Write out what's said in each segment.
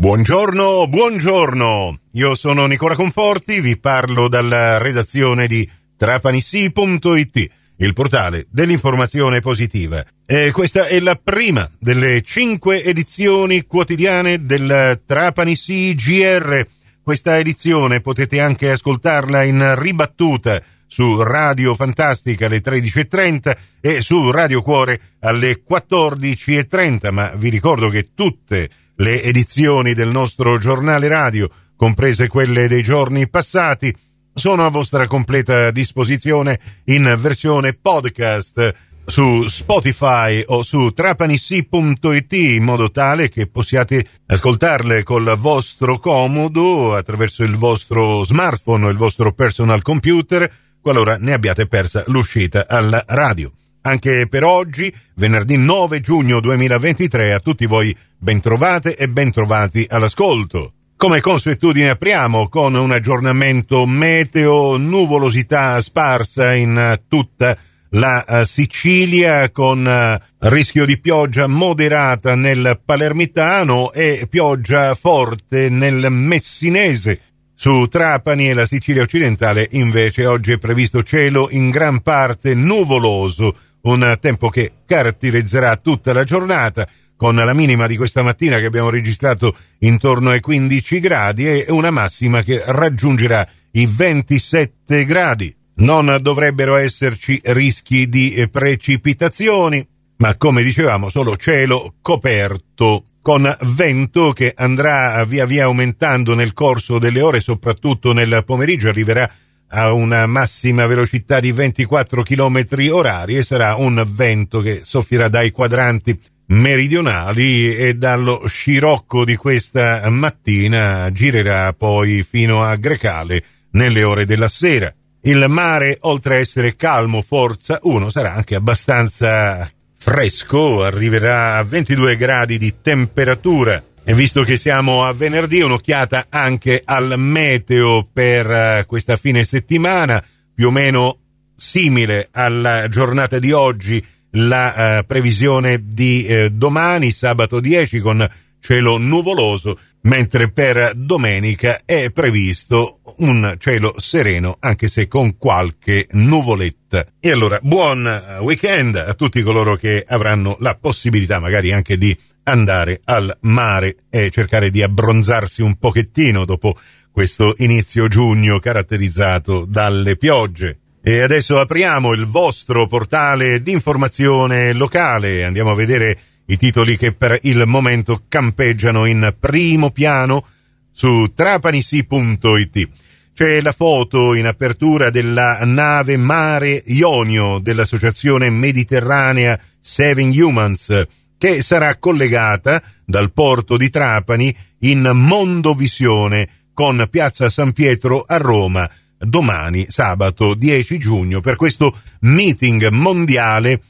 Buongiorno, buongiorno. Io sono Nicola Conforti, vi parlo dalla redazione di trapanissi.it, il portale dell'informazione positiva. E questa è la prima delle cinque edizioni quotidiane del Trapanissi GR. Questa edizione potete anche ascoltarla in ribattuta su Radio Fantastica alle 13.30 e su Radio Cuore alle 14.30, ma vi ricordo che tutte le edizioni del nostro giornale radio, comprese quelle dei giorni passati, sono a vostra completa disposizione in versione podcast su Spotify o su trapanissi.it in modo tale che possiate ascoltarle col vostro comodo attraverso il vostro smartphone o il vostro personal computer qualora ne abbiate persa l'uscita alla radio. Anche per oggi, venerdì 9 giugno 2023, a tutti voi bentrovate e bentrovati all'ascolto. Come consuetudine apriamo con un aggiornamento meteo, nuvolosità sparsa in tutta la uh, Sicilia con uh, rischio di pioggia moderata nel Palermitano e pioggia forte nel Messinese. Su Trapani e la Sicilia occidentale invece oggi è previsto cielo in gran parte nuvoloso un tempo che caratterizzerà tutta la giornata con la minima di questa mattina che abbiamo registrato intorno ai 15 gradi e una massima che raggiungerà i 27 gradi. Non dovrebbero esserci rischi di precipitazioni, ma come dicevamo solo cielo coperto con vento che andrà via via aumentando nel corso delle ore, soprattutto nel pomeriggio arriverà a una massima velocità di 24 km orari e sarà un vento che soffierà dai quadranti meridionali e dallo scirocco di questa mattina girerà poi fino a Grecale nelle ore della sera. Il mare, oltre a essere calmo, forza 1, sarà anche abbastanza fresco, arriverà a 22 gradi di temperatura e visto che siamo a venerdì, un'occhiata anche al meteo per uh, questa fine settimana, più o meno simile alla giornata di oggi, la uh, previsione di uh, domani, sabato 10, con cielo nuvoloso, mentre per domenica è previsto un cielo sereno, anche se con qualche nuvoletta. E allora, buon weekend a tutti coloro che avranno la possibilità magari anche di andare al mare e cercare di abbronzarsi un pochettino dopo questo inizio giugno caratterizzato dalle piogge. E adesso apriamo il vostro portale di informazione locale, andiamo a vedere i titoli che per il momento campeggiano in primo piano su trapanisi.it. C'è la foto in apertura della nave Mare Ionio dell'Associazione Mediterranea Saving Humans che sarà collegata dal porto di Trapani in Mondovisione con Piazza San Pietro a Roma domani sabato 10 giugno per questo meeting mondiale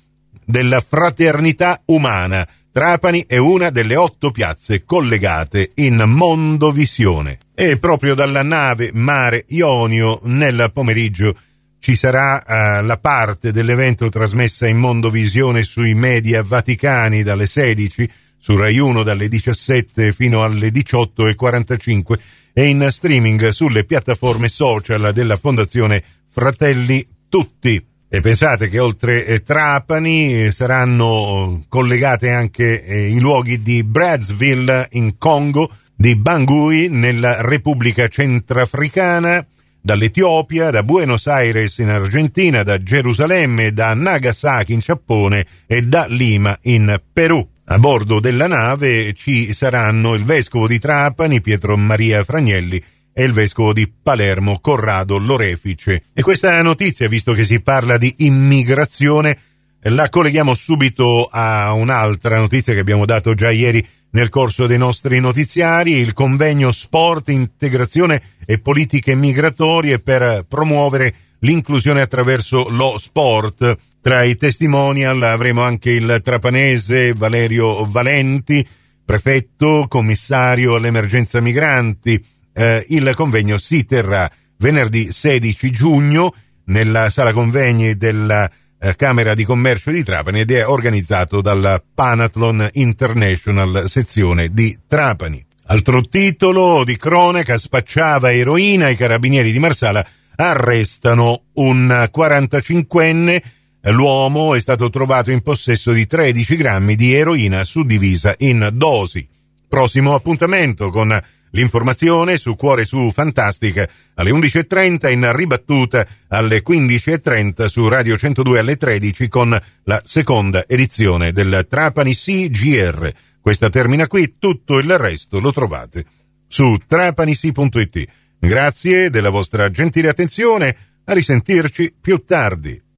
della fraternità umana. Trapani è una delle otto piazze collegate in Mondovisione. E proprio dalla nave Mare Ionio nel pomeriggio ci sarà uh, la parte dell'evento trasmessa in Mondovisione sui media vaticani dalle 16, su Rai 1 dalle 17 fino alle 18.45 e in streaming sulle piattaforme social della Fondazione Fratelli Tutti. E pensate che oltre eh, Trapani eh, saranno collegate anche i luoghi di Brazzville in Congo, di Bangui nella Repubblica Centrafricana, dall'Etiopia, da Buenos Aires in Argentina, da Gerusalemme, da Nagasaki in Giappone e da Lima in Perù. A bordo della nave ci saranno il vescovo di Trapani, Pietro Maria Fragnelli, e il vescovo di Palermo, Corrado Lorefice. E questa notizia, visto che si parla di immigrazione, la colleghiamo subito a un'altra notizia che abbiamo dato già ieri nel corso dei nostri notiziari, il convegno Sport, Integrazione e Politiche Migratorie per promuovere l'inclusione attraverso lo sport. Tra i testimonial avremo anche il trapanese Valerio Valenti, prefetto, commissario all'emergenza migranti. Eh, il convegno si terrà venerdì 16 giugno nella sala convegni della eh, Camera di Commercio di Trapani ed è organizzato dalla Panathlon International sezione di Trapani. Altro titolo di cronaca, spacciava eroina, i carabinieri di Marsala arrestano un 45enne, l'uomo è stato trovato in possesso di 13 grammi di eroina suddivisa in dosi. Prossimo appuntamento con l'informazione su Cuore su Fantastica alle 11.30 in ribattuta alle 15.30 su Radio 102 alle 13 con la seconda edizione del Trapani CGR. Questa termina qui, tutto il resto lo trovate su trapanisi.it. Grazie della vostra gentile attenzione, a risentirci più tardi.